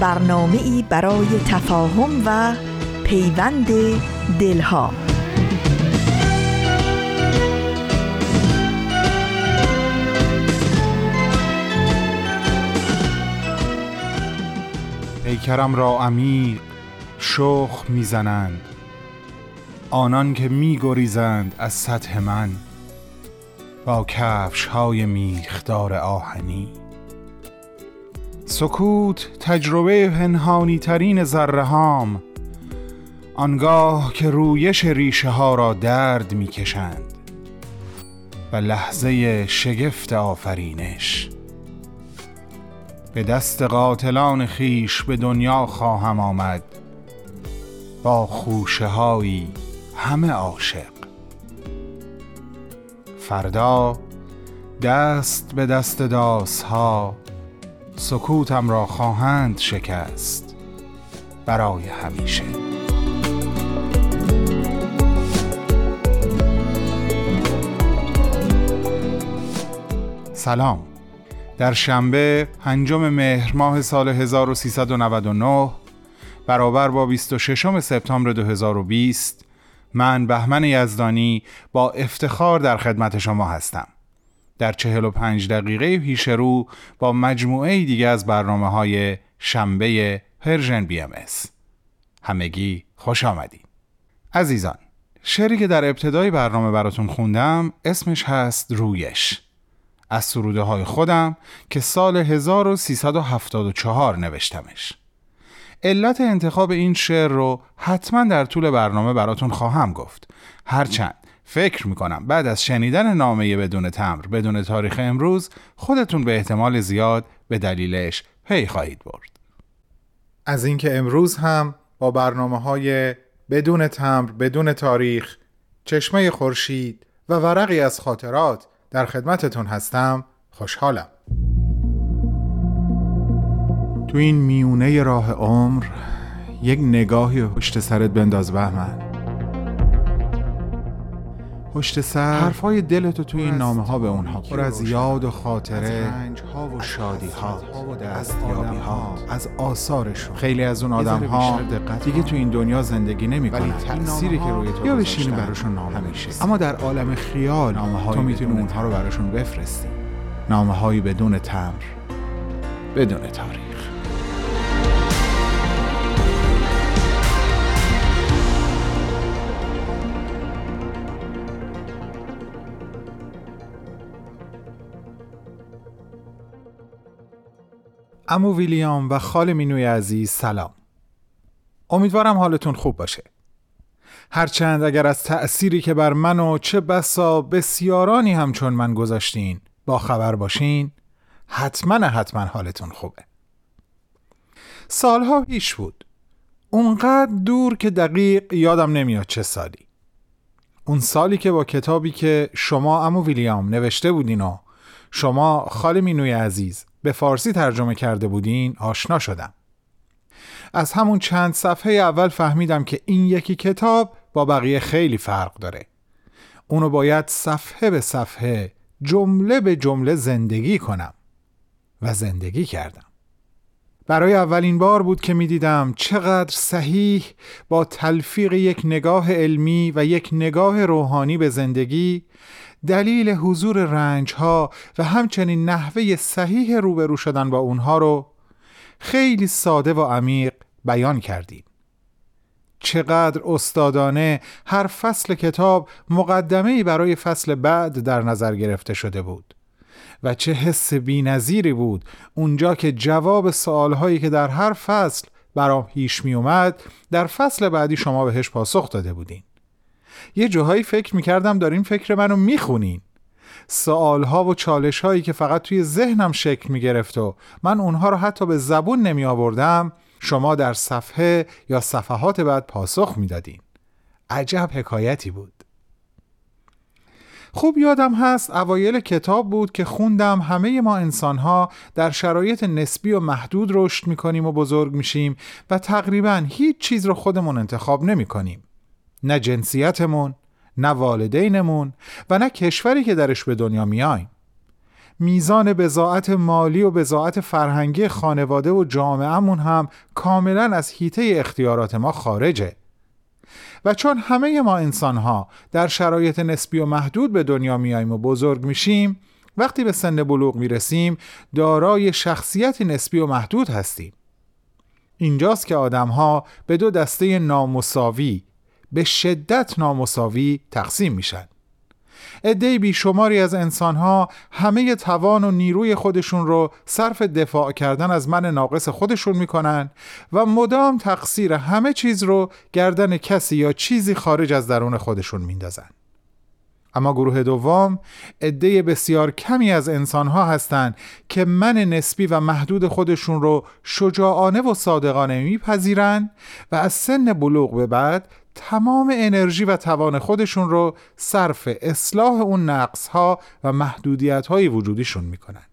برنامه ای برای تفاهم و پیوند دلها. پیکرم را عمیق شخ می‌زنند. آنان که میگریزند از سطح من با کفش های میخدار آهنی. سکوت تجربه پنهانی ترین هام. آنگاه که رویش ریشه ها را درد می‌کشند و لحظه شگفت آفرینش. به دست قاتلان خیش به دنیا خواهم آمد. با خوشه هایی همه عاشق. فردا دست به دست داس ها سکوتم را خواهند شکست برای همیشه. سلام. در شنبه پنجم مهر ماه سال 1399 برابر با 26 سپتامبر 2020 من بهمن یزدانی با افتخار در خدمت شما هستم. در 45 دقیقه پیش رو با مجموعه دیگه از برنامه های شنبه Persian BMS. همگی خوش آمدید عزیزان شعری که در ابتدای برنامه براتون خوندم اسمش هست رویش. از سروده های خودم که سال 1374 نوشتمش. علت انتخاب این شعر رو حتما در طول برنامه براتون خواهم گفت. هرچند فکر می‌کنم. بعد از شنیدن نامه بدون تمر بدون تاریخ امروز خودتون به احتمال زیاد به دلیلش پی خواهید برد. از اینکه امروز هم با برنامه های بدون تمر بدون تاریخ چشمه خورشید و ورقی از خاطرات در خدمتتون هستم خوشحالم. تو این میونه راه عمر یک نگاهی پشت سرت بنداز بهمن. پشت سر. حرفای دلتو توی این نامه ها به اونها پر از یاد و خاطره ها و شادی ها دستیابی ها از آثارشون. خیلی از اون آدم ها دیگه تو این دنیا زندگی نمی‌کنن. تأثیری که روی تو یا بشینی براشون نامه میشه اما در عالم خیال تو می‌تونی اونها رو براشون بفرستی. نامه هایی بدون تمر. بدون تاریخ. امو ویلیام و خال مینوی عزیز سلام. امیدوارم حالتون خوب باشه. هرچند اگر از تأثیری که بر من و چه بسا بسیارانی همچون من گذاشتین با خبر باشین حتما حتما حالتون خوبه. سالها پیش بود. اونقدر دور که دقیق یادم نمیاد چه سالی. اون سالی که با کتابی که شما امو ویلیام نوشته بودین و شما خال مینوی عزیز به فارسی ترجمه کرده بودین آشنا شدم. از همون چند صفحه اول فهمیدم که این یکی کتاب با بقیه خیلی فرق داره. اونو باید صفحه به صفحه جمله به جمله زندگی کنم. و زندگی کردم. برای اولین بار بود که می دیدم چقدر صحیح با تلفیق یک نگاه علمی و یک نگاه روحانی به زندگی دلیل حضور رنج ها و همچنین نحوه صحیح روبرو شدن با اونها رو خیلی ساده و عمیق بیان کردیم. چقدر استادانه هر فصل کتاب مقدمه برای فصل بعد در نظر گرفته شده بود و چه حس بینظیری بود اونجا که جواب سوالهایی که در هر فصل برام پیش می اومد در فصل بعدی شما بهش پاسخ داده بودین. یه جاهایی فکر می‌کردم دارین فکر منو می‌خونین سوالها و چالش هایی که فقط توی ذهنم شکل می گرفت و من اونها رو حتی به زبون نمی آوردم شما در صفحه یا صفحات بعد پاسخ می دادین. عجب حکایتی بود خوب یادم هست اوایل کتاب بود که خوندم همه ما انسانها در شرایط نسبی و محدود رشد می‌کنیم و بزرگ میشیم و تقریبا هیچ چیز رو خودمون انتخاب نمی کنیم. نه جنسیتمون، نه والدینمون و نه کشوری که درش به دنیا میایم. میزان بزاعت مالی و بزاعت فرهنگی خانواده و جامعهمون هم کاملا از حیطه اختیارات ما خارجه و چون همه ما انسان ها در شرایط نسبی و محدود به دنیا میاییم و بزرگ میشیم وقتی به سن بلوغ می‌رسیم دارای شخصیتی نسبی و محدود هستیم اینجاست که آدم ها به دو دسته نامساوی به شدت نامساوی تقسیم میشن. عده بیشماری از انسانها همه توان و نیروی خودشون رو صرف دفاع کردن از من ناقص خودشون می‌کنن و مدام تقصیر همه چیز رو گردن کسی یا چیزی خارج از درون خودشون میندازن. اما گروه دوم عده بسیار کمی از انسانها هستند که من نسبی و محدود خودشون رو شجاعانه و صادقانه میپذیرند و از سن بلوغ به بعد تمام انرژی و توان خودشون رو صرف اصلاح اون نقص ها و محدودیت های وجودیشون می‌کنن.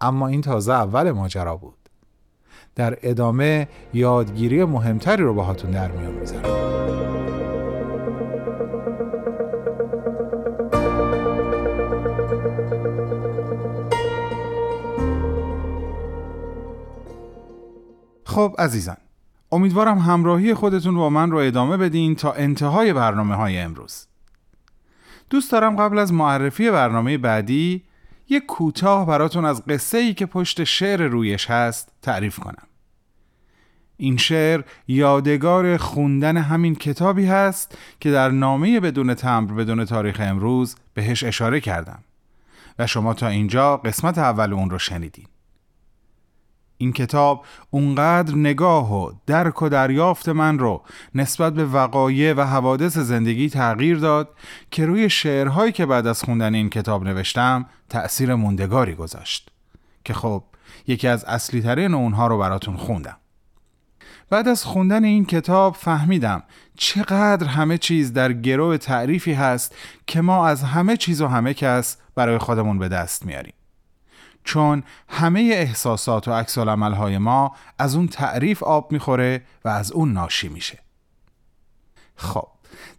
اما این تازه اول ماجرا بود. در ادامه یادگیری مهمتری رو باهاتون در میون می‌ذارم. خب عزیزان امیدوارم همراهی خودتون با من رو ادامه بدین تا انتهای برنامه های امروز. دوست دارم قبل از معرفی برنامه بعدی یک کوتاه براتون از قصه ای که پشت شعر رویش هست تعریف کنم. این شعر یادگار خوندن همین کتابی هست که در نامه بدون تمبر بدون تاریخ امروز بهش اشاره کردم. و شما تا اینجا قسمت اول اون رو شنیدین. این کتاب اونقدر نگاه و درک و دریافت من رو نسبت به وقایع و حوادث زندگی تغییر داد که روی شعرهایی که بعد از خوندن این کتاب نوشتم تأثیر موندگاری گذاشت. که خب یکی از اصلی ترین اونها رو براتون خوندم. بعد از خوندن این کتاب فهمیدم چقدر همه چیز در گروه تعریفی هست که ما از همه چیز و همه کس برای خودمون به دست میاریم. چون همه احساسات و عکس های ما از اون تعریف آب می‌خوره و از اون ناشی میشه. خب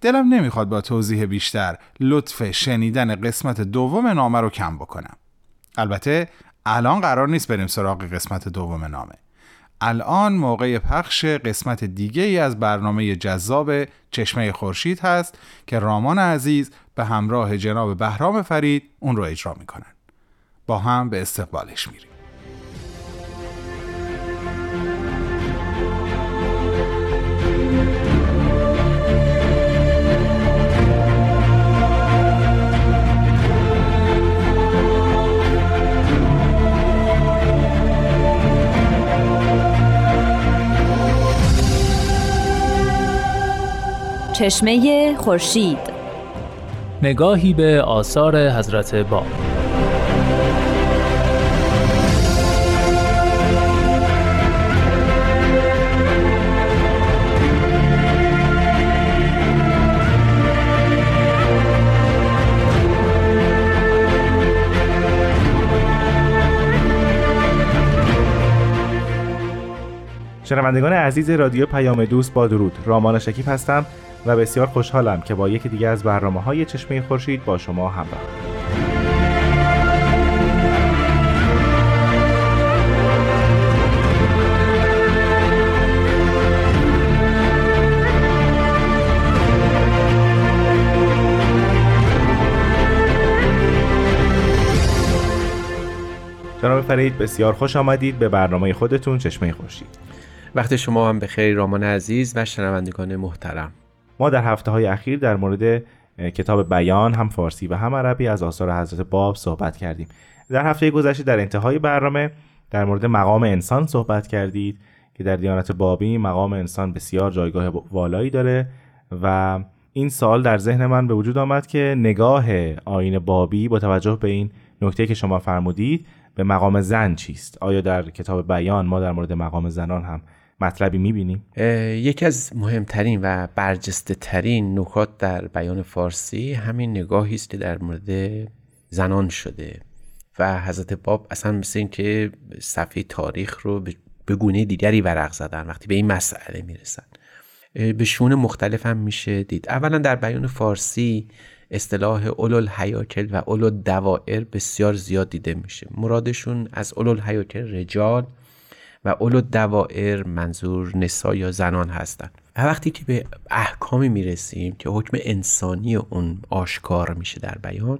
دلم نمی‌خواد با توضیح بیشتر لطف شنیدن قسمت دوم نامه رو کم بکنم. البته الان قرار نیست بریم سراغ قسمت دوم نامه. الان موقع پخش قسمت دیگه ای از برنامه جذاب چشمه خورشید هست که رامان عزیز به همراه جناب بهرام فرید اون رو اجرا می‌کنن. با هم به استقبالش میریم. چشمه خورشید. نگاهی به آثار حضرت باب. شنوندگان عزیز رادیو پیام دوست با درود. رامان شکیب هستم و بسیار خوشحالم که با یکی دیگه از برنامه های چشمه خورشید با شما همراه. جناب فرید بسیار خوش آمدید به برنامه خودتون چشمه خورشید. وقت شما هم به خیر رامان عزیز و شنوندگان محترم. ما در هفته های اخیر در مورد کتاب بیان هم فارسی و هم عربی از آثار حضرت باب صحبت کردیم. در هفته گذشته در انتهای برنامه در مورد مقام انسان صحبت کردید که در دیانت بابی مقام انسان بسیار جایگاه والایی داره و این سال در ذهن من به وجود آمد که نگاه آین بابی با توجه به این نکته که شما فرمودید به مقام زن چیست؟ آیا در کتاب بیان ما در مورد مقام زنان هم مطلبی می‌بینیم یکی از مهمترین و برجسته ترین نکات در بیان فارسی همین نگاهی است که در مورد زنان شده و حضرت باب اصلا مثل این که صفحه تاریخ رو به گونه دیگری ورق زدن وقتی به این مسئله می‌رسن. به شون مختلف هم میشه دید. اولا در بیان فارسی اصطلاح اولو حیاکل و اولو دوائر بسیار زیاد دیده میشه. مرادشون از اولو حیاکل رجال و اولو دوائر منظور نسا یا زنان هستند و وقتی که به احکامی می‌رسیم که حکم انسانی اون آشکار میشه در بیان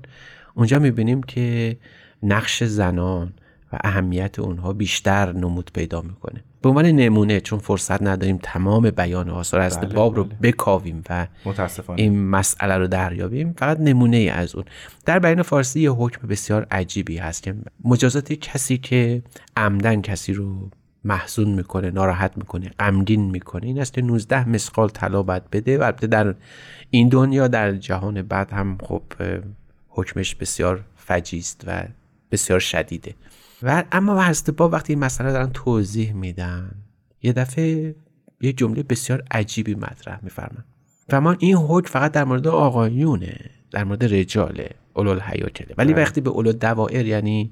اونجا می‌بینیم که نقش زنان و اهمیت اونها بیشتر نمود پیدا می‌کنه. به عنوان نمونه چون فرصت نداریم تمام بیان آثار از بله، باب رو بله. بکاویم و متاسفانه. این مسئله رو دریابیم فقط نمونه ای از اون. در بیان فارسی یه حکم بسیار عجیبی هست که مجازات کسی که عمدن کسی رو محزون می‌کنه ناراحت می‌کنه غمگین می‌کنه. این است که 19 مسقال طلا باید بده و البته در این دنیا در جهان بعد هم خب حکمش بسیار فجی است و بسیار شدیده. و اما حضرت باب وقتی این مسئله دارن توضیح میدن یه دفعه یه جمله بسیار عجیبی مطرح میفرمن. و ما این حکم فقط در مورد آقایونه در مورد رجاله اولو ولی بله. وقتی به اولو دوائر یعنی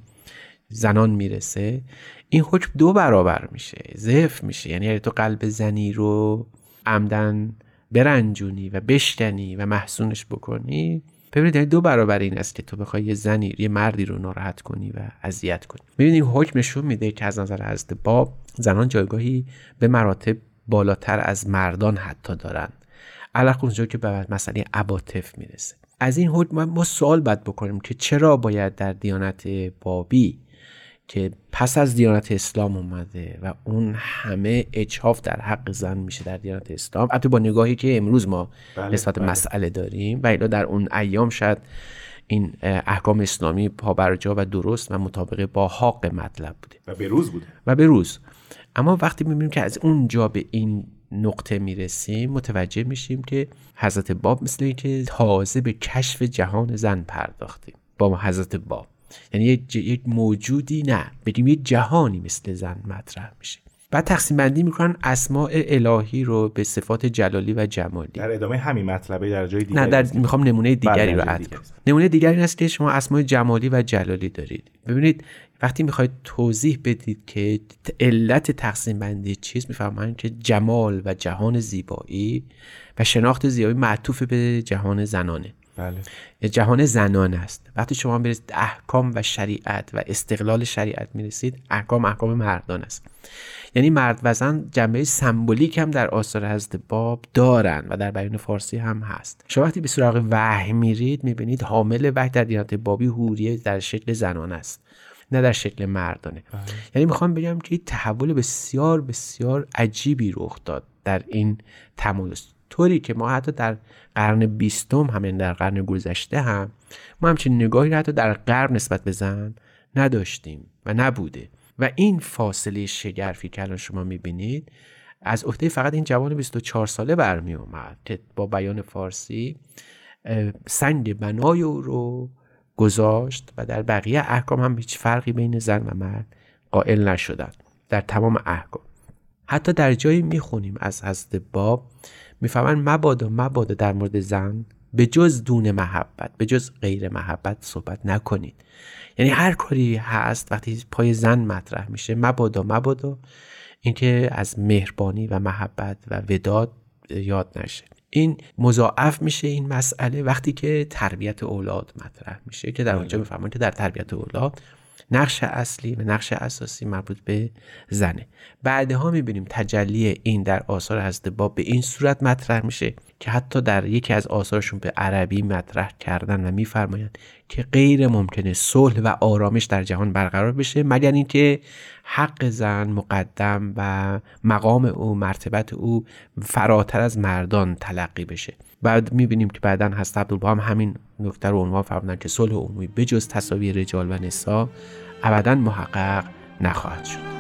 زنان می‌رسه این حکم دو برابر میشه ضعف میشه. یعنی اگه تو قلب زنی رو عمدن برنجونی و بشکنی و محسونش بکنی ببینید یعنی دو برابر این است که تو بخوای یه زنی یه مردی رو ناراحت کنی و اذیت کنی. ببینید حکم نشون میده که از نظر حضرت باب زنان جایگاهی به مراتب بالاتر از مردان حتی دارن. علاق اونجا که به مسئله عواطف می‌رسه. از این حکم ما سوال باید بکنیم که چرا باید در دیانت بابی که پس از دیانت اسلام اومده و اون همه اجحاف در حق زن میشه در دیانت اسلام. البته با نگاهی که امروز ما بله، نسبت بله. مسئله داریم و در اون ایام شاید این احکام اسلامی پابرجا و درست و مطابق با حق مطلب بوده. و به روز بوده. و به روز. اما وقتی می‌بینیم که از اونجا به این نقطه می‌رسیم متوجه میشیم که حضرت باب مثل اینکه تازه به کشف جهان زن پرداختیم. با حضرت باب. یعنی یک, یک موجودی نه بگیم یک جهانی مثل زن مطرح میشه. بعد تقسیم بندی می‌کنن اسماء الهی رو به صفات جلالی و جمالی. در ادامه همین مطلبه در جای دیگه نه در می‌خوام نمونه دیگری بله، رو در عد دیگری. کنم. نمونه دیگری این است که شما اسمای جمالی و جلالی دارید. ببینید وقتی می‌خواید توضیح بدید که علت تقسیم بندی چیست می‌فهمند که جمال و جهان زیبایی و شناخت زیبایی معطوف به جهان زنانه. بله. جهان زنان است. وقتی شما برسید احکام و شریعت و استقلال شریعت می‌رسید احکام احکام مردان است. یعنی مرد و زن جنبه سمبولیک هم در آثار حضرت باب دارن و در بیان فارسی هم هست. شما وقتی به سراغ وحی میرید می‌بینید حامل وحی در دیانت بابی هوریه در شکل زنان است نه در شکل مردانه. یعنی می‌خوام بگم که این تحول بسیار بسیار عجیبی رخ داد در این تمایز. طوری که ما حتی در قرن بیستم همین در قرن گذشته هم ما همچین نگاهی حتی در غرب نسبت به زن نداشتیم و نبوده. و این فاصله شگرفی که الان شما می‌بینید از عهده فقط این جوان 24 ساله برمی اومد که با بیان فارسی سنگ بنای او رو گذاشت و در بقیه احکام هم هیچ فرقی بین زن و مرد قائل نشدن در تمام احکام. حتی در جایی می‌خونیم از حضرت باب می‌فهمن مبادا مبادا در مورد زن به جز دون محبت به جز غیر محبت صحبت نکنید. یعنی هر کاری هست وقتی پای زن مطرح میشه مبادا مبادا اینکه از مهربانی و محبت و وداد یاد نشه. این مضاعف میشه این مسئله وقتی که تربیت اولاد مطرح میشه که در اونجا می‌فهمن که در تربیت اولاد نقش اصلی و نقش اساسی مربوط به زنه. بعدها می‌بینیم تجلی این در آثار حضرت باب به این صورت مطرح میشه که حتی در یکی از آثارشون به عربی مطرح کردن و میفرمایند که غیر ممکنه صلح و آرامش در جهان برقرار بشه مگر اینکه حق زن مقدم و مقام او مرتبت او فراتر از مردان تلقی بشه. بعد می‌بینیم که بعدا هست عبدالبها هم همین نکته رو عنوان فرمودن که صلح عمومی بجز تساوی رجال و نسا ابدا محقق نخواهد شد.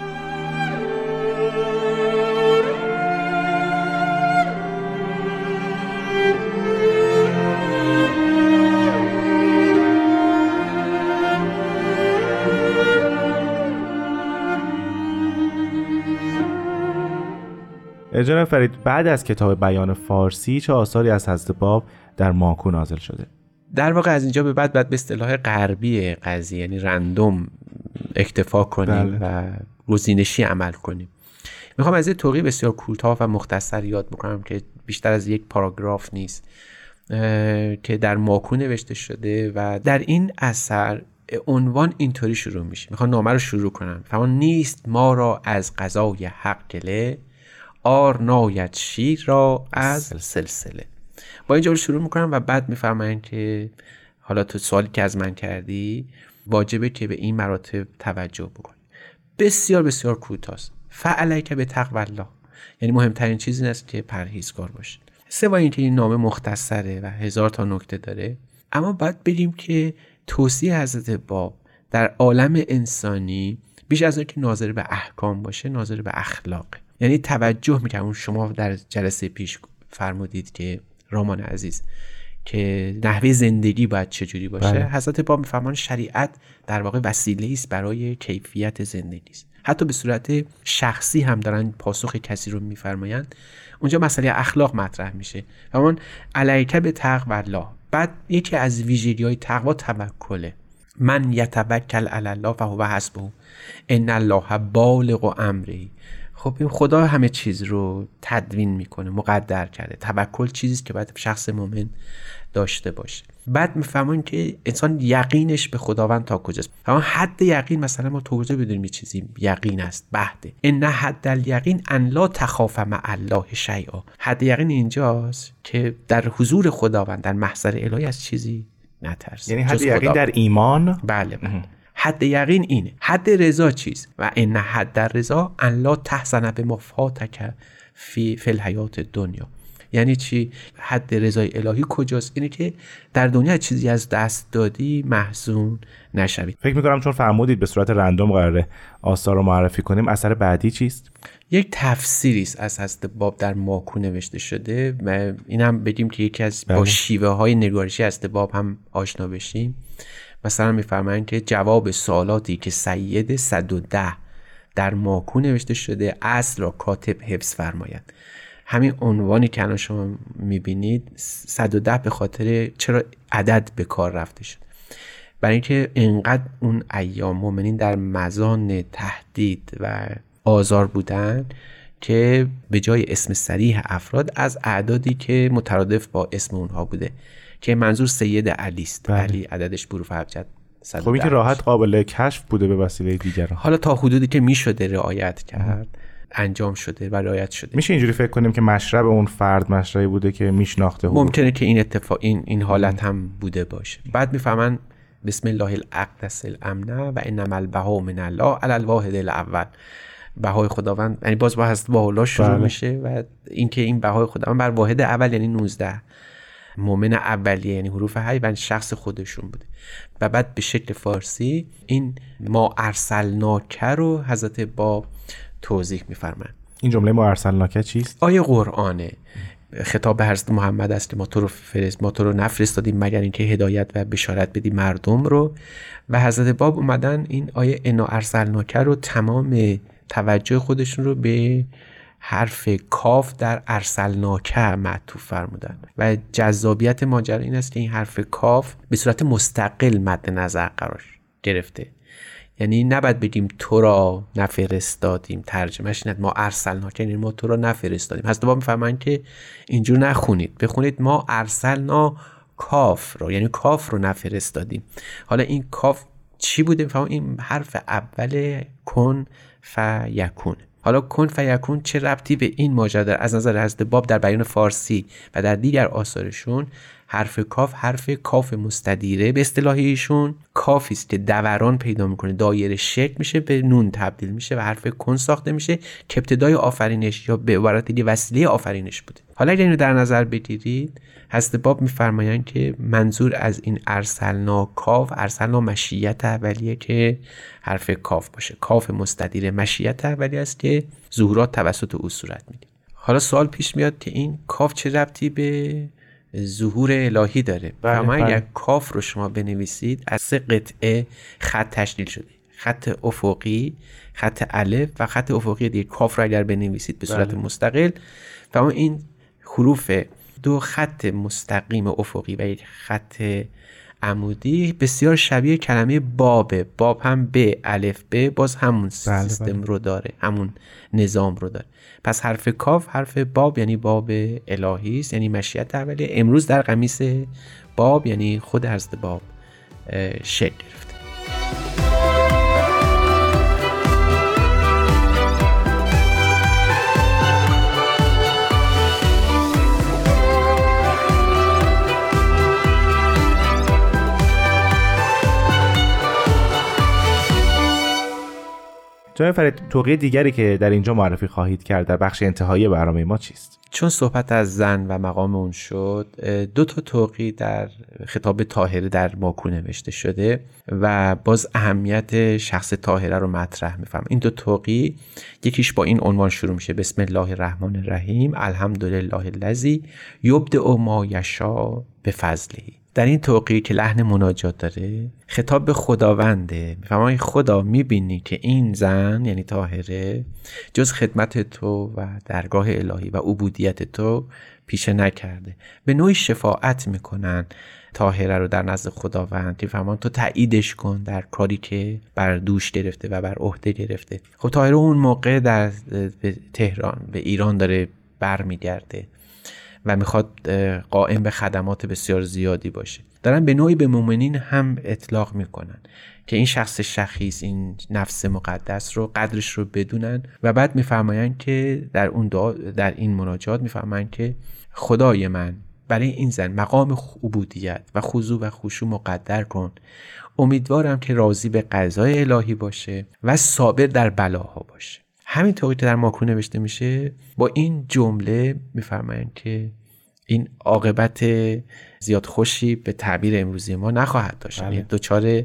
جناب فرید بعد از کتاب بیان فارسی چه آثاری از حضرت باب در ماکو نازل شده؟ در واقع از اینجا به بعد باید به اصطلاح غربی قضیه یعنی رندوم اکتفا کنیم بله. و گزینشی عمل کنیم. می‌خوام از یه توقی بسیار کوتاه و مختصر یاد بکنم که بیشتر از یک پاراگراف نیست که در ماکو نوشته شده و در این اثر عنوان اینطوری شروع میشه. می‌خوام نامه رو شروع کنم. فرمان نیست ما را از قضای حق گله آر ناید شیر را از سلسله. با اینجا رو شروع می‌کنم و بعد میفرمایند که حالا تو سوالی که از من کردی واجبه که به این مراتب توجه بکنی. بسیار بسیار کوتاست. فعلیک به تقوی الله یعنی مهمترین چیزی این است که پرهیزگار باشید. سوای اینکه این نامه مختصره و هزار تا نکته داره اما باید بریم که توصیه حضرت باب در عالم انسانی بیش از اینکه ناظر به احکام باشه ناظر به اخلاق یعنی توجه می‌کنم شما در جلسه پیش فرمودید که رامان عزیز که نحوه زندگی باید چجوری باشه؟ بله. حضرت باب میفرمان شریعت در واقع وسیله است برای کیفیت زندگی است. حتی به صورت شخصی هم دارن پاسخ کسی رو میفرمایند. اونجا مسئله اخلاق مطرح میشه. فرمان علیک به تقوی الله. بعد یکی از ویژگی های تقوا توکله. من یتوکل علی الله فهو حسبه. ان الله بالغ امره. خب این خدا همه چیز رو تدوین می‌کنه مقدر کرده. توکل چیزی که باید شخص مؤمن داشته باشه. بعد میفهمون که انسان یقینش به خداوند تا کجاست. اما حد یقین مثلا ما تو کجا بدونیم یه چیزی یقین است بهده. ان حد الیقین ان لا تخاف مع الله شیئا. حد یقین اینجاست که در حضور خداوند در محضر الهی از چیزی نترس یعنی حد یقین در ایمان؟ بله بله. حد یقین اینه. حد رضا چیز؟ و ان حد رضا ان لا تحزن به مفاتک فی فی الحیات دنیا. یعنی چی؟ حد رضای الهی کجاست؟ اینه که در دنیا چیزی از دست دادی محزون نشوید فکر می‌کنم چون فرمودید به صورت رندوم قراره آثار رو معرفی کنیم اثر بعدی چیست؟ یک تفسیری است از حضرت باب در ماکو نوشته شده و این هم بگیم که یکی از با بله. شیوه های نگارشی حضرت باب هم آشنا بشیم. مثلا میفرمایند که جواب سوالاتی که سید 110 در ماکو نوشته شده اصل را کاتب حفظ فرماید. همین عنوانی که الان شما می‌بینید 110 به خاطر چرا عدد به کار رفته شد. برای اینکه انقدر اون ایام مؤمنین در مزان تهدید و آزار بودن که به جای اسم سریح افراد از اعدادی که مترادف با اسم اونها بوده. که منظور سید علی است. بله. علی عددش بروف ابجد خب این که راحت قابل کشف بوده به وسیله دیگران. حالا تا حدودی که می‌شده رعایت کرد انجام شده و رعایت شده. میشه اینجوری فکر کنیم که مشرب اون فرد مشربی بوده که میشناخته. ممکنه که این اتفاق این این حالت هم بوده باشه. بعد می‌فهمن بسم الله الاقدس الامنه و انما البها من الله علی الواحد الاول. بهای خداوند یعنی باز با هست با الله شروع بله. میشه و اینکه این بهای خداوند بر واحد اول یعنی 19 مؤمن اولیه یعنی حروف هی و شخص خودشون بوده. و بعد به شکل فارسی این ما ارسلناک رو حضرت با توضیح میفرمایند این جمله ما ارسلناکه چیست؟ آیه قرآنه. خطاب به حضرت محمد است که ما تو رو فرست ما تو رو نفرستادیم مگر اینکه هدایت و بشارت بدی مردم رو. و حضرت باب اومدن این آیه انا ارسلناکه رو تمام توجه خودشون رو به حرف کاف در ارسلناکه معطوف فرمودن و جذابیت ماجرا این است که این حرف کاف به صورت مستقل مد نظر قرار گرفته. یعنی نباید بگیم تو را نفرستادیم ترجمهش اینه ما ارسلنا یعنی ما تو را نفرستادیم. حضرت باب میفرمایند که اینجور نخونید. بخونید ما ارسلنا کاف رو یعنی کاف رو نفرستادیم. حالا این کاف چی بوده؟ می‌فهمم. این حرف اول کن فیکون. حالا کن فیکون چه ربطی به این ماجرا داره؟ از نظر حضرت باب در بیان فارسی و در دیگر آثارشون حرف کاف حرف کاف مستدیره. به اصطلاح ایشون کافی است که دوران پیدا می‌کنه. دایره شکل میشه به نون تبدیل میشه و حرف کن ساخته میشه. که ابتدای آفرینش یا به عبارت وسیله آفرینش بوده. حالا اگر اینو در نظر بگیرید حضرت باب میفرمایند که منظور از این ارسلنا کاف ارسلنا مشیت اولیه که حرف کاف باشه. کاف مستدیر مشیت اولیه است که ظهورات توسط او صورت می‌گیره. حالا سوال پیش میاد که این کاف چه ربطی به ظهور الهی داره؟ بله، بله. اگر کاف رو شما بنویسید. از سه قطعه خط تشکیل شده. خط افقی خط الف و خط افقی دیگه. کاف را اگر بنویسید به صورت بله. مستقل. و این حروف دو خط مستقیم افقی و یک خط عمودی. بسیار شبیه کلمه بابه باب هم ب الف ب باز همون بله، سیستم بله. رو داره همون نظام رو داره. پس حرف کاف حرف باب یعنی باب الهی است یعنی مشیت اولیه. امروز در قمیس باب یعنی خود حضرت باب شکل گرفته. جناب فرید توقیه دیگری که در اینجا معرفی خواهید کرد در بخش انتهایی برنامه ما چیست؟ چون صحبت از زن و مقام اون شد دو تا توقی در خطاب طاهره در ماکو نوشته شده و باز اهمیت شخص طاهره رو مطرح میفهم این دو توقی یکیش با این عنوان شروع میشه بسم الله الرحمن الرحیم الحمدلله الذی یبدع ما یشا به فضله در این توقی که لحن مناجات داره خطاب به خداونده. میفرمای خدا می‌بینی که این زن یعنی طاهره جز خدمت تو و درگاه الهی و عبودیت تو پیشه نکرده. به نوعی شفاعت می‌کنن طاهره رو در نزد خداوند. فرمان تو تاییدش کن در کاری که بر دوش گرفته و بر عهده گرفته. خب طاهره اون موقع در تهران به ایران داره برمیگرده. و می‌خواد قائم به خدمات بسیار زیادی باشه. دارن به نوعی به مؤمنین هم اطلاق می‌کنن که این شخص شخیص این نفس مقدس رو قدرش رو بدونن و بعد میفرمایند که در اون در این مناجات میفرمایند که خدای من برای این زن مقام عبودیت و خضوع و خشوع مقدر کن. امیدوارم که راضی به قضای الهی باشه و صابر در بلاها باشه. همینطوری که در ماکو نوشته میشه با این جمله میفرمایند که این عاقبت زیاد خوشی به تعبیر امروزی ما نخواهد داشت. بله. یعنی دچار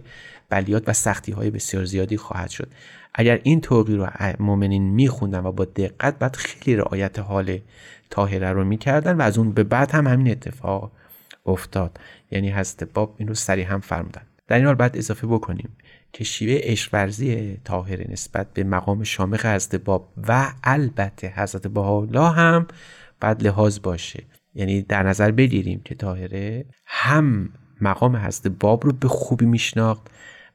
بلیات و سختی های بسیار زیادی خواهد شد. اگر این توقی رو مؤمنین میخوندن و با دقت بعد خیلی رعایت حال طاهره رو می‌کردن و از اون به بعد هم همین اتفاق افتاد. یعنی حضرت باب این رو سریع هم فرمودن. در این حال بعد اضافه بکنیم. که شیوه عشقورزی طاهره نسبت به مقام شامخ حضرت باب و البته حضرت بهاءالله هم بعد لحاظ باشه. یعنی در نظر بگیریم که طاهره هم مقام حضرت باب رو به خوبی میشناخت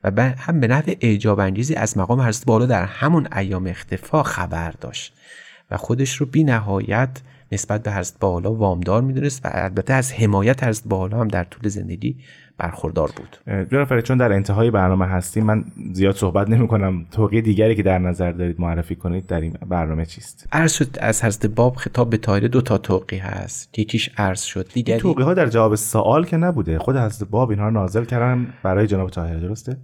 و هم به نحو اعجاب انگیزی از مقام حضرت بالا در همون ایام اختفا خبر داشت و خودش رو بی نهایت نسبت به حضرت بالا وامدار می‌دونست و البته از حمایت حضرت بالا هم در طول زندگی برخوردار بود. جناب فرید چون در انتهای برنامه هستیم من زیاد صحبت نمی کنم توقیه دیگری که در نظر دارید معرفی کنید در این برنامه چیست؟ عرض شد از حضرت باب خطاب به طاهره دو تا توقی هست. یکیش عرض شد. دیگری توقیه ها در جواب سوال که نبوده. خود حضرت باب اینها نازل کردن برای جناب طاهره درسته؟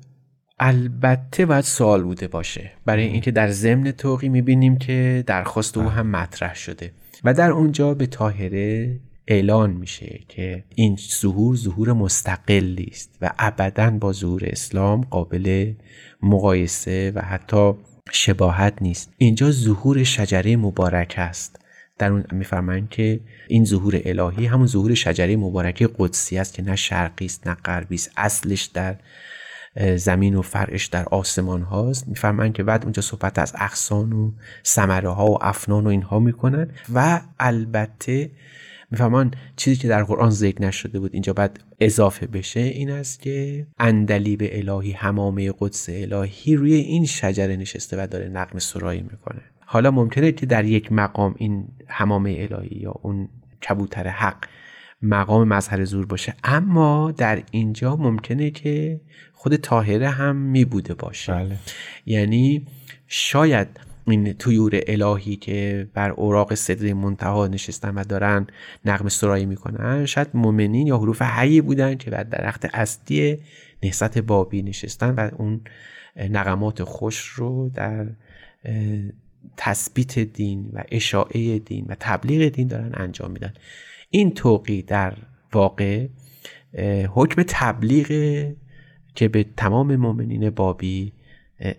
البته باید سوال بوده باشه. برای اینکه در ضمن توقی می‌بینیم که درخواست او هم مطرح شده. و در اونجا به طاهره اعلان میشه که این ظهور ظهور مستقلی است و ابدا با ظهور اسلام قابل مقایسه و حتی شباهت نیست. اینجا ظهور شجره مبارک است. در اون میفرمایند که این ظهور الهی همون ظهور شجره مبارکه قدسی است که نه شرقی است نه غربی است. اصلش در زمین و فرعش در آسمان هاست. میفرمایند که بعد اونجا صحبت از اغصان و ثمره ها و افنان و اینها می‌کنن و البته میفهمان چیزی که در قرآن ذکر نشده بود اینجا بعد اضافه بشه این است که اندلیب الهی همامه قدس الهی روی این شجره نشسته و داره نقم سرایی می‌کنه حالا ممکنه که در یک مقام این همامه الهی یا اون کبوتر حق مقام مظهر زور باشه اما در اینجا ممکنه که خود طاهره هم می بوده باشه بله. یعنی شاید این تویور الهی که بر اوراق صدر منتها نشستن و دارن نقم سرایی می‌کنن شاید مؤمنین یا حروف حیی بودن که بر درخت اصلی نهضت بابی نشستن و اون نقمات خوش رو در تثبیت دین و اشاعه دین و تبلیغ دین دارن انجام میدن. این توقی در واقع حکم تبلیغ که به تمام مؤمنین بابی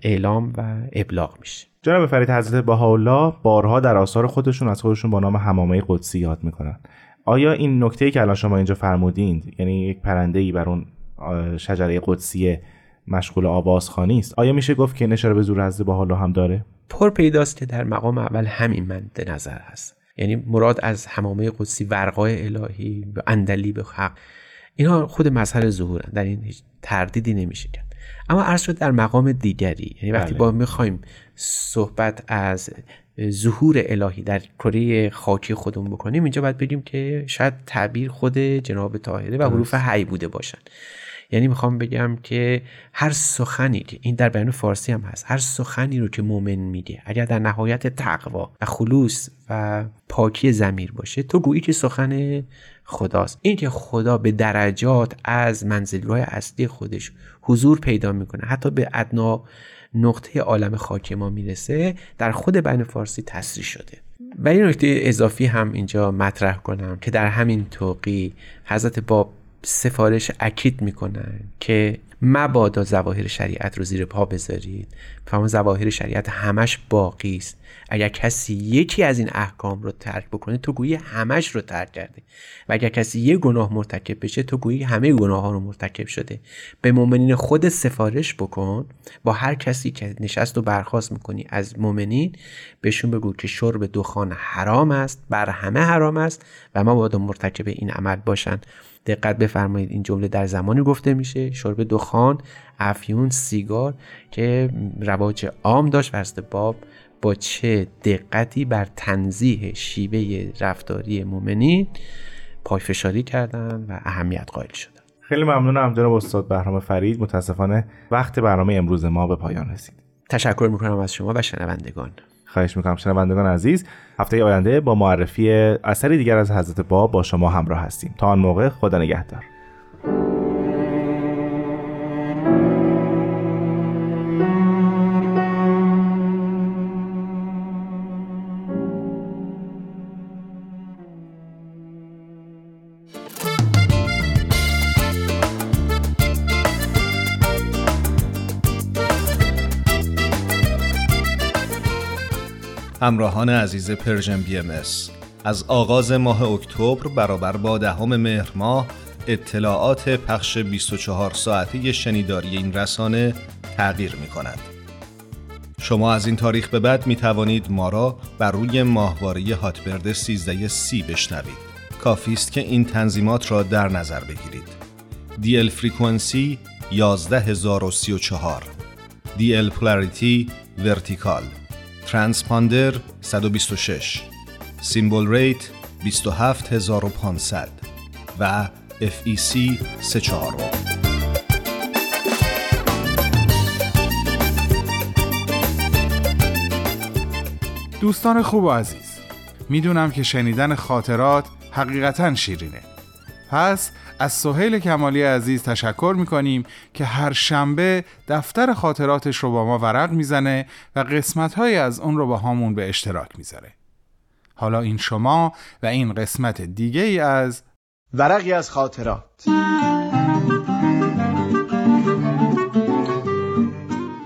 اعلام و ابلاغ میشه. جناب فرید حضرت بهاءالله بارها در آثار خودشون از خودشون با نام همامه قدسی یاد می‌کنن. آیا این نکته که الان شما اینجا فرمودین یعنی یک پرنده ای بر اون شجره قدسیه مشغول آوازخوانی است آیا میشه گفت که اشاره به زور حضرت با حالا هم داره؟ پر پیداست که در مقام اول همین مد نظر هست. یعنی مراد از همامه قدسی ورقای الهی اندلی به حق اینها خود مظهر ظهورن در این هیچ تردیدی نمیشه کرد. اما عرض شد در مقام دیگری. یعنی وقتی بله. با می‌خوایم صحبت از ظهور الهی در کره خاکی خودمون بکنیم اینجا باید بگیم که شاید تعبیر خود جناب طاهره و حروف حی بوده باشن. یعنی می‌خوام بگم که هر سخنی که این در بیان فارسی هم هست. هر سخنی رو که مؤمن میگه اگر در نهایت تقوا و خلوص و پاکی زمیر باشه تو گویی که سخن خداست. این که خدا به درجات از منزلگاه اصلی خودش حضور پیدا می‌کنه حتی به ادنا نقطه عالم خاک ما می‌رسه در خود بیان فارسی تصریح شده. و این نکته اضافی هم اینجا مطرح کنم که در همین توقی حضرت باب سفارش اکید می‌کنن که مبادا زواهر شریعت رو زیر پا بذارید. فهم زواهر شریعت همش باقی است. اگر کسی یکی از این احکام رو ترک بکنه تو گویی همش رو ترک کرده. و اگر کسی یه گناه مرتکب بشه تو گویی همه گناه ها رو مرتکب شده. به مؤمنین خود سفارش بکن. با هر کسی که نشست و برخواست می‌کنی از مؤمنین بهشون بگو که شرب دخان حرام است بر همه حرام است و ما باید مرتکب این عمل باشن. دقت بفرمایید این جمله در زمانی گفته میشه. شرب دخان افیون سیگار که رواج عام داشت ورست باب با چه دقتی بر تنزیه شیوه رفتاری مؤمنین پایفشاری کردن و اهمیت قائل شدن. خیلی ممنونم جناب استاد بهرام فرید. متاسفانه وقت برنامه امروز ما به پایان رسید. تشکر می‌کنم از شما و شنوندگان. خواهش می‌کنم شنوندگان عزیز هفته آینده با معرفی اثری دیگر از حضرت باب با شما همراه هستیم. تا آن موقع خدا نگهدار. همراهان عزیز Persian BMS. از آغاز ماه اکتبر برابر با دهم مهر ماه اطلاعات پخش 24 ساعته شنیداری این رسانه تغییر می کند. شما از این تاریخ به بعد می توانید ما را بر روی ماهواره Hotbird 13 C بشنوید. کافی است که این تنظیمات را در نظر بگیرید. DL فرکانسی 11034 DL polarity vertical transponder 126 symbol rate 27500 و FEC 34 دوستان خوب و عزیز می‌دونم که شنیدن خاطرات حقیقتا شیرینه. پس از سهیل کمالی عزیز تشکر می‌کنیم که هر شنبه دفتر خاطراتش رو با ما ورق می‌زنه و قسمت های از اون رو با همون به اشتراک می‌ذاره. حالا این شما و این قسمت دیگه ای از ورقی از خاطرات.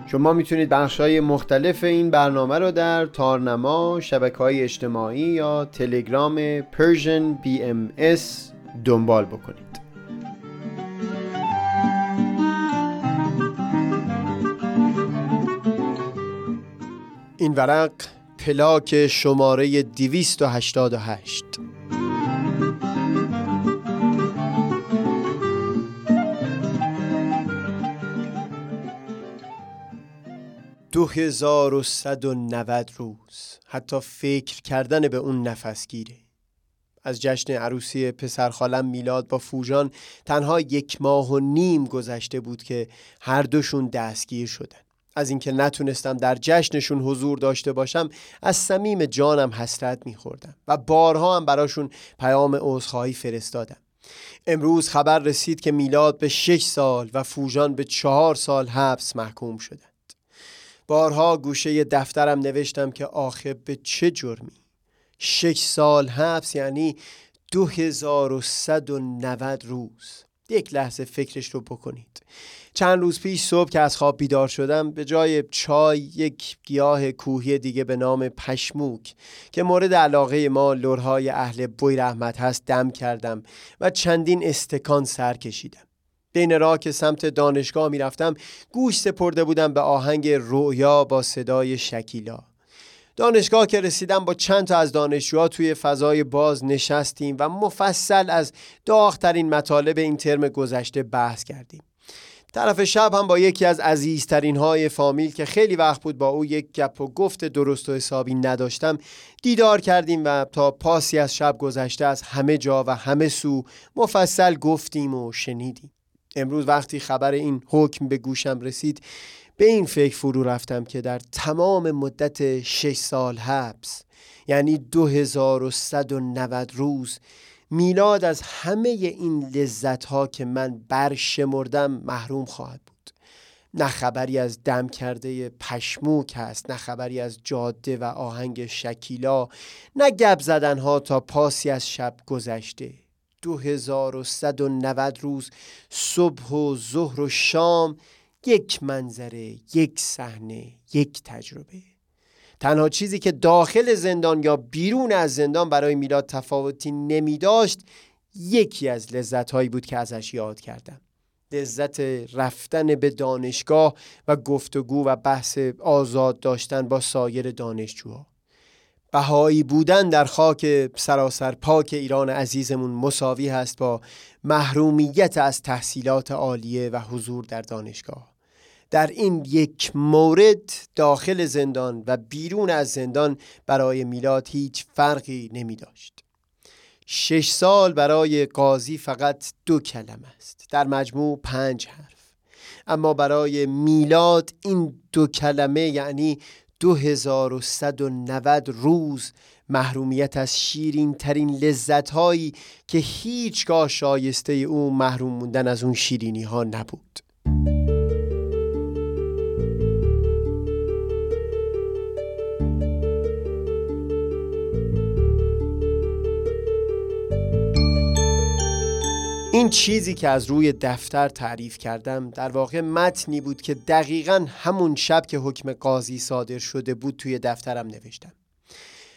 شما می‌تونید بخش های مختلف این برنامه رو در تارنما، شبکه های اجتماعی یا تلگرام Persian BMS دنبال بکنید. این ورق پلاک شماره 288 دو هزار و صد و نود روز. حتی فکر کردن به اون نفسگیره از جشن عروسی پسر خالم میلاد با فوجان تنها یک ماه و نیم گذشته بود که هر دوشون دستگیر شدن. از اینکه نتونستم در جشنشون حضور داشته باشم از صمیم جانم حسرت میخوردم و بارها هم براشون پیام عذرخواهی فرستادم. امروز خبر رسید که میلاد به شش سال و فوجان به چهار سال حبس محکوم شدند. بارها گوشه دفترم نوشتم که آخه به چه جرمی؟ شش سال حبس یعنی دو هزار و صد و نود روز. یک لحظه فکرش رو بکنید. چند روز پیش صبح که از خواب بیدار شدم به جای چای یک گیاه کوهی دیگه به نام پشموک که مورد علاقه ما لورهای اهل بوی رحمت هست دم کردم و چندین استکان سر کشیدم. بین راه که سمت دانشگاه می‌رفتم گوش سپرده بودم به آهنگ رویا با صدای شکیلا. دانشگاه که رسیدم با چند تا از دانشجوها توی فضای باز نشستیم و مفصل از داغترین مطالب این ترم گذشته بحث کردیم. طرف شب هم با یکی از عزیزترین های فامیل که خیلی وقت بود با او یک گپ و گفت درست و حسابی نداشتم دیدار کردیم و تا پاسی از شب گذشته از همه جا و همه سو مفصل گفتیم و شنیدیم. امروز وقتی خبر این حکم به گوشم رسید به این فکر فرو رفتم که در تمام مدت شش سال حبس یعنی 2190 روز میلاد از همه این لذت ها که من برشمردم محروم خواهد بود. نه خبری از دم کرده پشموک هست نه خبری از جاده و آهنگ شکیلا نه گب زدن ها تا پاسی از شب گذشته. 2190 روز صبح و ظهر و شام یک منظره یک صحنه یک تجربه. تنها چیزی که داخل زندان یا بیرون از زندان برای میلاد تفاوتی نمی داشت یکی از لذت هایی بود که ازش یاد کردم. لذت رفتن به دانشگاه و گفتگو و بحث آزاد داشتن با سایر دانشجوها. بهایی بودن در خاک سراسر پاک ایران عزیزمون مساوی هست با محرومیت از تحصیلات عالیه و حضور در دانشگاه. در این یک مورد داخل زندان و بیرون از زندان برای میلاد هیچ فرقی نمی داشت شش سال برای قاضی فقط دو کلم است. در مجموع پنج حرف. اما برای میلاد این دو کلمه یعنی 2190 روز محرومیت از شیرین ترین لذت هایی که هیچگاه شایسته او محروم موندن از اون شیرینی ها نبود. این چیزی که از روی دفتر تعریف کردم در واقع متنی بود که دقیقا همون شب که حکم قاضی صادر شده بود توی دفترم نوشتم.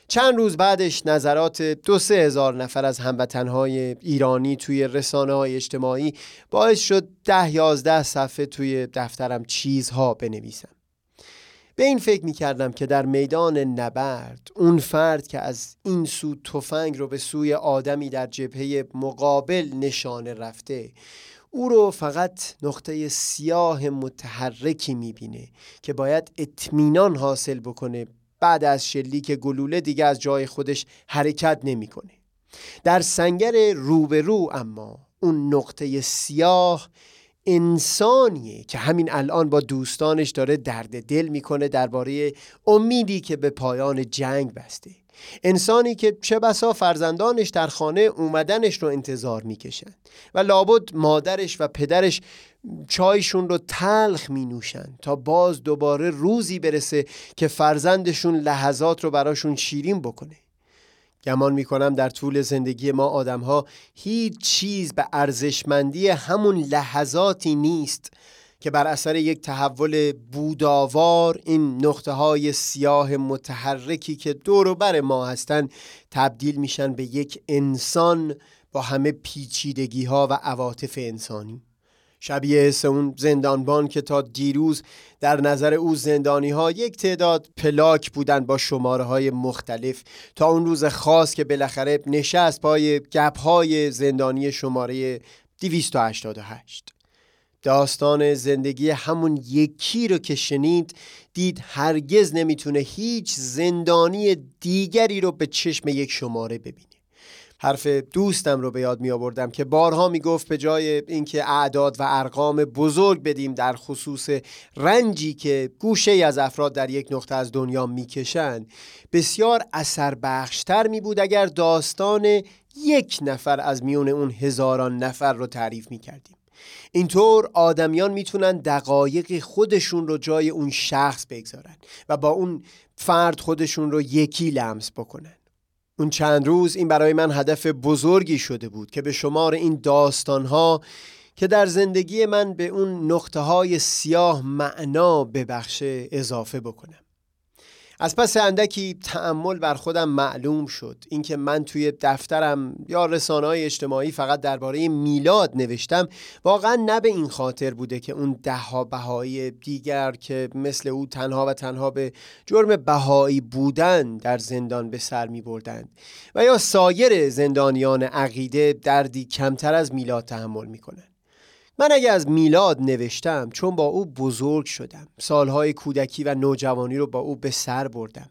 چند روز بعدش نظرات دو سه هزار نفر از هموطنهای ایرانی توی رسانه های اجتماعی باعث شد ده یازده صفحه توی دفترم چیزها بنویسم. به این فکر می کردم که در میدان نبرد اون فرد که از این سو تفنگ رو به سوی آدمی در جبهه مقابل نشانه رفته او رو فقط نقطه سیاه متحرکی می‌بینه که باید اطمینان حاصل بکنه بعد از شلیک گلوله دیگه از جای خودش حرکت نمی‌کنه. در سنگر روبرو اما اون نقطه سیاه انسانیه که همین الان با دوستانش داره درد دل می‌کنه درباره امیدی که به پایان جنگ بسته. انسانی که چه بسا فرزندانش در خانه اومدنش رو انتظار می‌کشن و لابد مادرش و پدرش چایشون رو تلخ می نوشن تا باز دوباره روزی برسه که فرزندشون لحظات رو براشون شیرین بکنه. گمان می کنم در طول زندگی ما آدم ها هیچ چیز به ارزشمندی همون لحظاتی نیست که بر اثر یک تحول بوداوار این نقطه های سیاه متحرکی که دور و بر ما هستن تبدیل میشن به یک انسان با همه پیچیدگی ها و عواطف انسانی. شبیه حس اون زندانبان که تا دیروز در نظر او زندانی ها یک تعداد پلاک بودن با شماره های مختلف. تا اون روز خاص که بالاخره نشست پای گپ های زندانی شماره 288 داستان زندگی همون یکی رو که شنید دید هرگز نمی‌تونه هیچ زندانی دیگری رو به چشم یک شماره ببینه. حرف دوستم رو به یاد می آوردم که بارها می گفت به جای اینکه اعداد و ارقام بزرگ بدیم در خصوص رنجی که گوشه از افراد در یک نقطه از دنیا می‌کشند بسیار اثر بخشتر می بود اگر داستان یک نفر از میون اون هزاران نفر رو تعریف می کردیم اینطور آدمیان می‌تونن دقایق خودشون رو جای اون شخص بگذارن و با اون فرد خودشون رو یکی لمس بکنن. اون چند روز این برای من هدف بزرگی شده بود که به شمار این داستانها که در زندگی من به اون نقطه های سیاه معنا ببخشه اضافه بکنم. از پس اندکی تعمل بر خودم معلوم شد اینکه من توی دفترم یا رسانه های اجتماعی فقط درباره میلاد نوشتم واقعا نه به این خاطر بوده که اون دهها بهایی دیگر که مثل او تنها و تنها به جرم بهایی بودن در زندان به سر می بردند و یا سایر زندانیان عقیده دردی کمتر از میلاد تحمل می کنند. من اگه از میلاد نوشتم چون با او بزرگ شدم. سالهای کودکی و نوجوانی رو با او به سر بردم.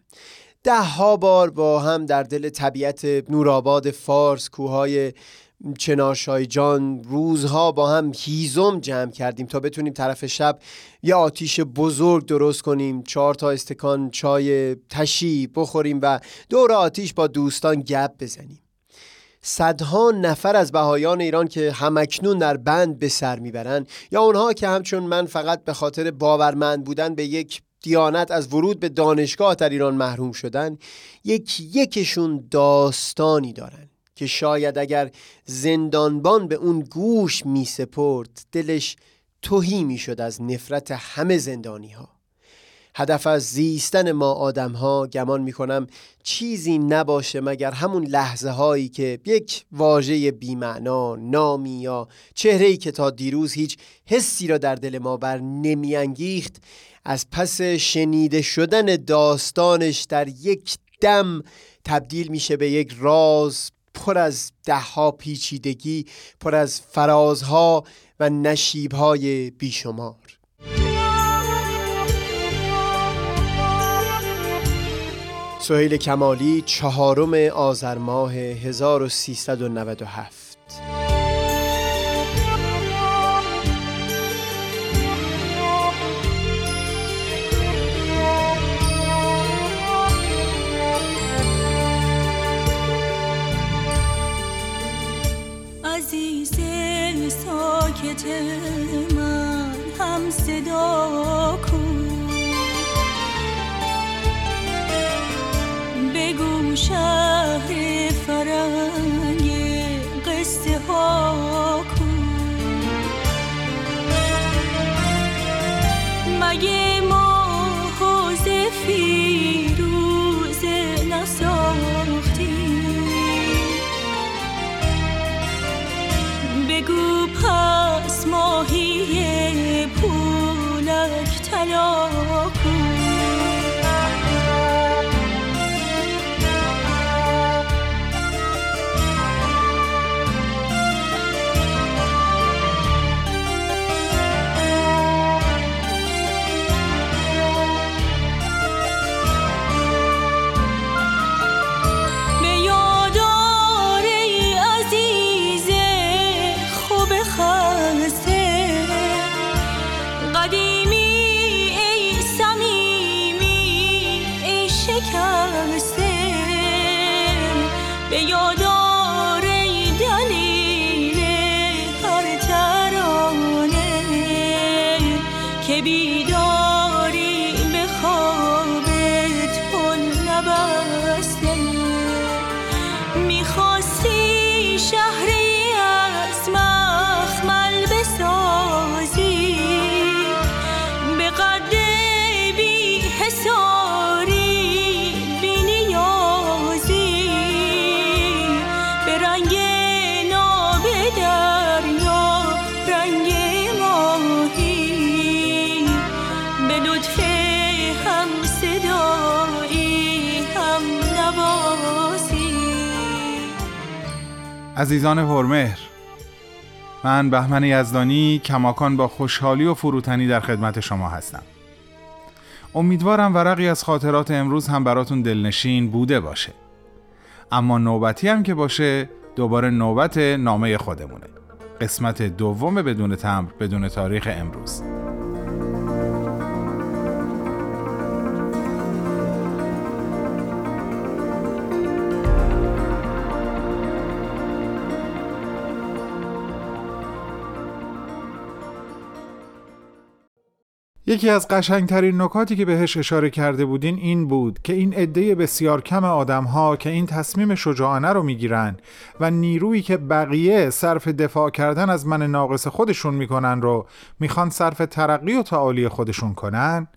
ده ها بار با هم در دل طبیعت نورآباد فارس کوههای چنارشای جان روزها با هم هیزم جمع کردیم تا بتونیم طرف شب یه آتیش بزرگ درست کنیم چهار تا استکان چای تشی بخوریم و دور آتیش با دوستان گپ بزنیم. صدها نفر از بهایان ایران که همکنون در بند به سر می‌برند یا اونها که همچون من فقط به خاطر باورمند بودن به یک دیانت از ورود به دانشگاه در ایران محروم شدن یک یکشون داستانی دارن که شاید اگر زندانبان به اون گوش می سپرد دلش توهی می شد از نفرت همه زندانی ها هدف از زیستن ما آدم ها گمان می کنم چیزی نباشه مگر همون لحظه هایی که یک واژه بیمعنا نامی یا چهره که تا دیروز هیچ حسی را در دل ما بر نمیانگیخت از پس شنیده شدن داستانش در یک دم تبدیل میشه به یک راز پر از دهها پیچیدگی پر از فرازها و نشیبهای بیشمار. سهیل کمالی چهارم آذر ماه 1397 be عزیزان پرمهر من بهمن یزدانی کماکان با خوشحالی و فروتنی در خدمت شما هستم. امیدوارم ورقی از خاطرات امروز هم براتون دلنشین بوده باشه. اما نوبتی هم که باشه دوباره نوبت نامه خودمونه. قسمت دوم بدون تمر بدون تاریخ امروز. یکی از قشنگترین نکاتی که بهش اشاره کرده بودین این بود که این عده بسیار کم آدم ها که این تصمیم شجاعانه رو می‌گیرن و نیرویی که بقیه صرف دفاع کردن از من ناقص خودشون می‌کنن رو می‌خوان صرف ترقی و تعالی خودشون کنن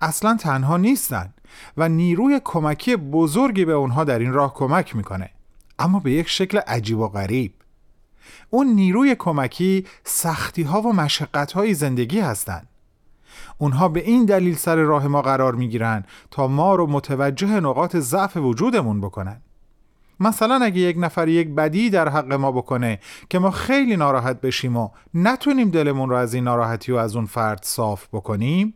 اصلا تنها نیستن و نیروی کمکی بزرگی به اونها در این راه کمک می‌کنه اما به یک شکل عجیب و غریب اون نیروی کمکی سختی ها و مشقت های زندگی هستند. اونها به این دلیل سر راه ما قرار می‌گیرن تا ما رو متوجه نقاط ضعف وجودمون بکنن. مثلا اگه یک نفر یک بدی در حق ما بکنه که ما خیلی ناراحت بشیم و نتونیم دلمون رو از این ناراحتی و از اون فرد صاف بکنیم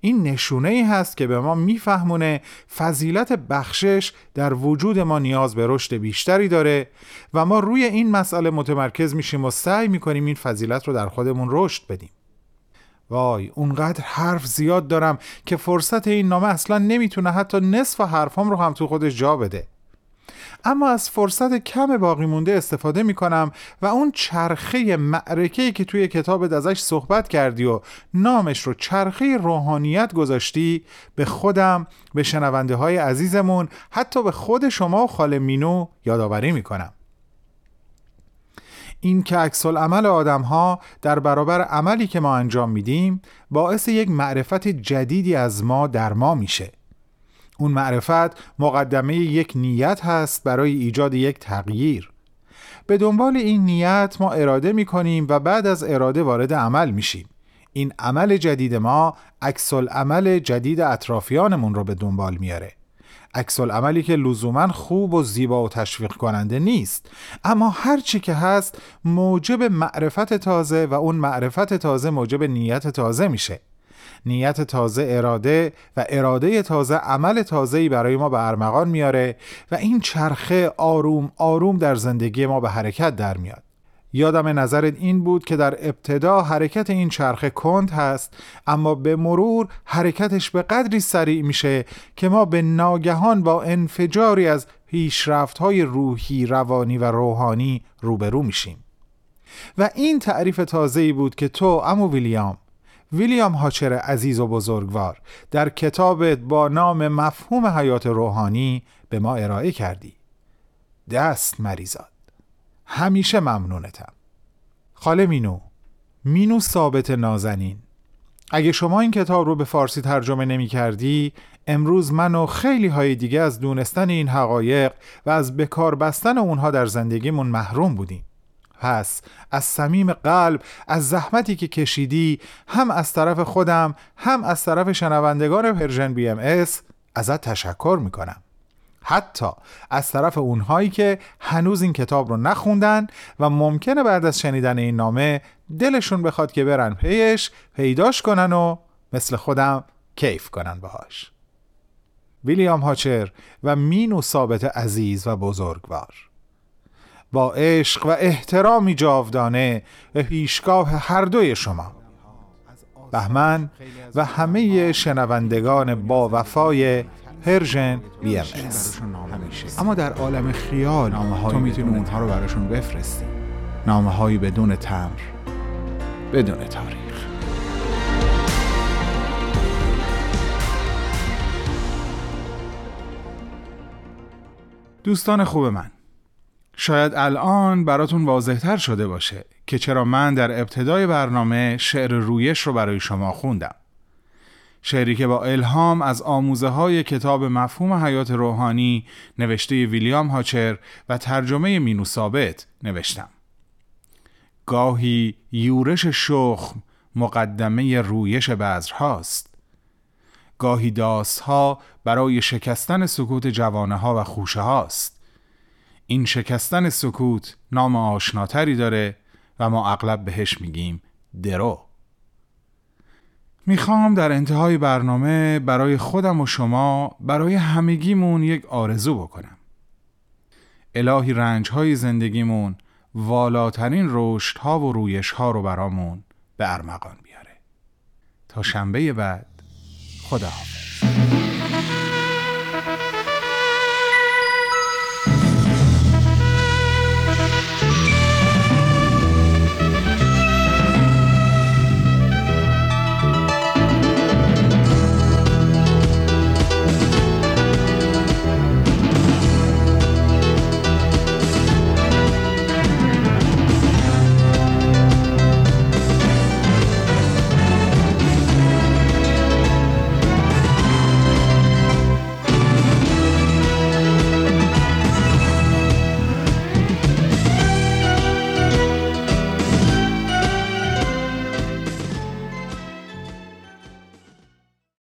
این نشونه ای هست که به ما میفهمونه فضیلت بخشش در وجود ما نیاز به رشد بیشتری داره و ما روی این مسئله متمرکز میشیم و سعی می‌کنیم این فضیلت رو در خودمون رشد بدیم. وای اونقدر حرف زیاد دارم که فرصت این نامه اصلا نمی‌تونه حتی نصف حرفام رو هم تو خودش جا بده. اما از فرصت کم باقی مونده استفاده می کنم و اون چرخه معرکه که توی کتابت ازش صحبت کردی و نامش رو چرخه روحانیت گذاشتی به خودم به شنونده های عزیزمون حتی به خود شما و خاله مینو یادآوری می کنم این که عکس عمل آدم ها در برابر عملی که ما انجام میدیم باعث یک معرفت جدیدی از ما در ما میشه. اون معرفت مقدمه یک نیت هست برای ایجاد یک تغییر. به دنبال این نیت ما اراده می کنیم و بعد از اراده وارد عمل میشیم. این عمل جدید ما عکس عمل جدید اطرافیانمون رو به دنبال میاره عکس عملی که لزوما خوب و زیبا و تشویق کننده نیست. اما هر چی که هست موجب معرفت تازه و اون معرفت تازه موجب نیت تازه میشه. نیت تازه اراده و اراده تازه عمل تازه‌ای برای ما به ارمغان میاره و این چرخه آروم آروم در زندگی ما به حرکت در میاد. یادم نظرت این بود که در ابتدا حرکت این چرخه کند هست اما به مرور حرکتش به قدری سریع میشه که ما به ناگهان با انفجاری از پیشرفت های روحی، روانی و روحانی روبرو میشیم. و این تعریف تازه‌ای بود که تو امو ویلیام ویلیام هاچر عزیز و بزرگوار در کتابت با نام مفهوم حیات روحانی به ما ارائه کردی. دست مریزاد. همیشه ممنونتم. خاله مینو مینو ثابت نازنین. اگه شما این کتاب رو به فارسی ترجمه نمی کردی امروز من و خیلی های دیگه از دونستن این حقایق و از بکار بستن اونها در زندگیمون محروم بودیم. پس از صمیم قلب از زحمتی که کشیدی هم از طرف خودم هم از طرف شنوندگان Persian BMS ازت تشکر می‌کنم حتی از طرف اونهایی که هنوز این کتاب رو نخوندن و ممکنه بعد از شنیدن این نامه دلشون بخواد که برن پیش پیداش کنن و مثل خودم کیف کنن باهاش. ویلیام هاچر و مینو ثابت عزیز و بزرگوار. با عشق و احترامی جاودانه به پیشگاه هر دوی شما. بهمن و همه شنوندگان با وفای Persian BMS اما در عالم خیال تو می‌تونی اونها رو براشون بفرستی. نامه هایی بدون تمبر. بدون تاریخ. دوستان خوب من شاید الان براتون واضحتر شده باشه که چرا من در ابتدای برنامه شعر رویش رو برای شما خوندم. شعری که با الهام از آموزه های کتاب مفهوم حیات روحانی نوشته ویلیام هاچر و ترجمه مینو ثابت نوشتم. گاهی یورش شخم مقدمه رویش بذرهاست گاهی داسها برای شکستن سکوت جوانه ها و خوشه هاست. این شکستن سکوت نام آشناتری داره و ما اغلب بهش میگیم درو. می‌خوام در انتهای برنامه برای خودم و شما برای همگیمون یک آرزو بکنم. الهی رنج های زندگیمون والاترین رشد ها و رویش ها رو برامون به ارمغان بیاره. تا شنبه بعد خدا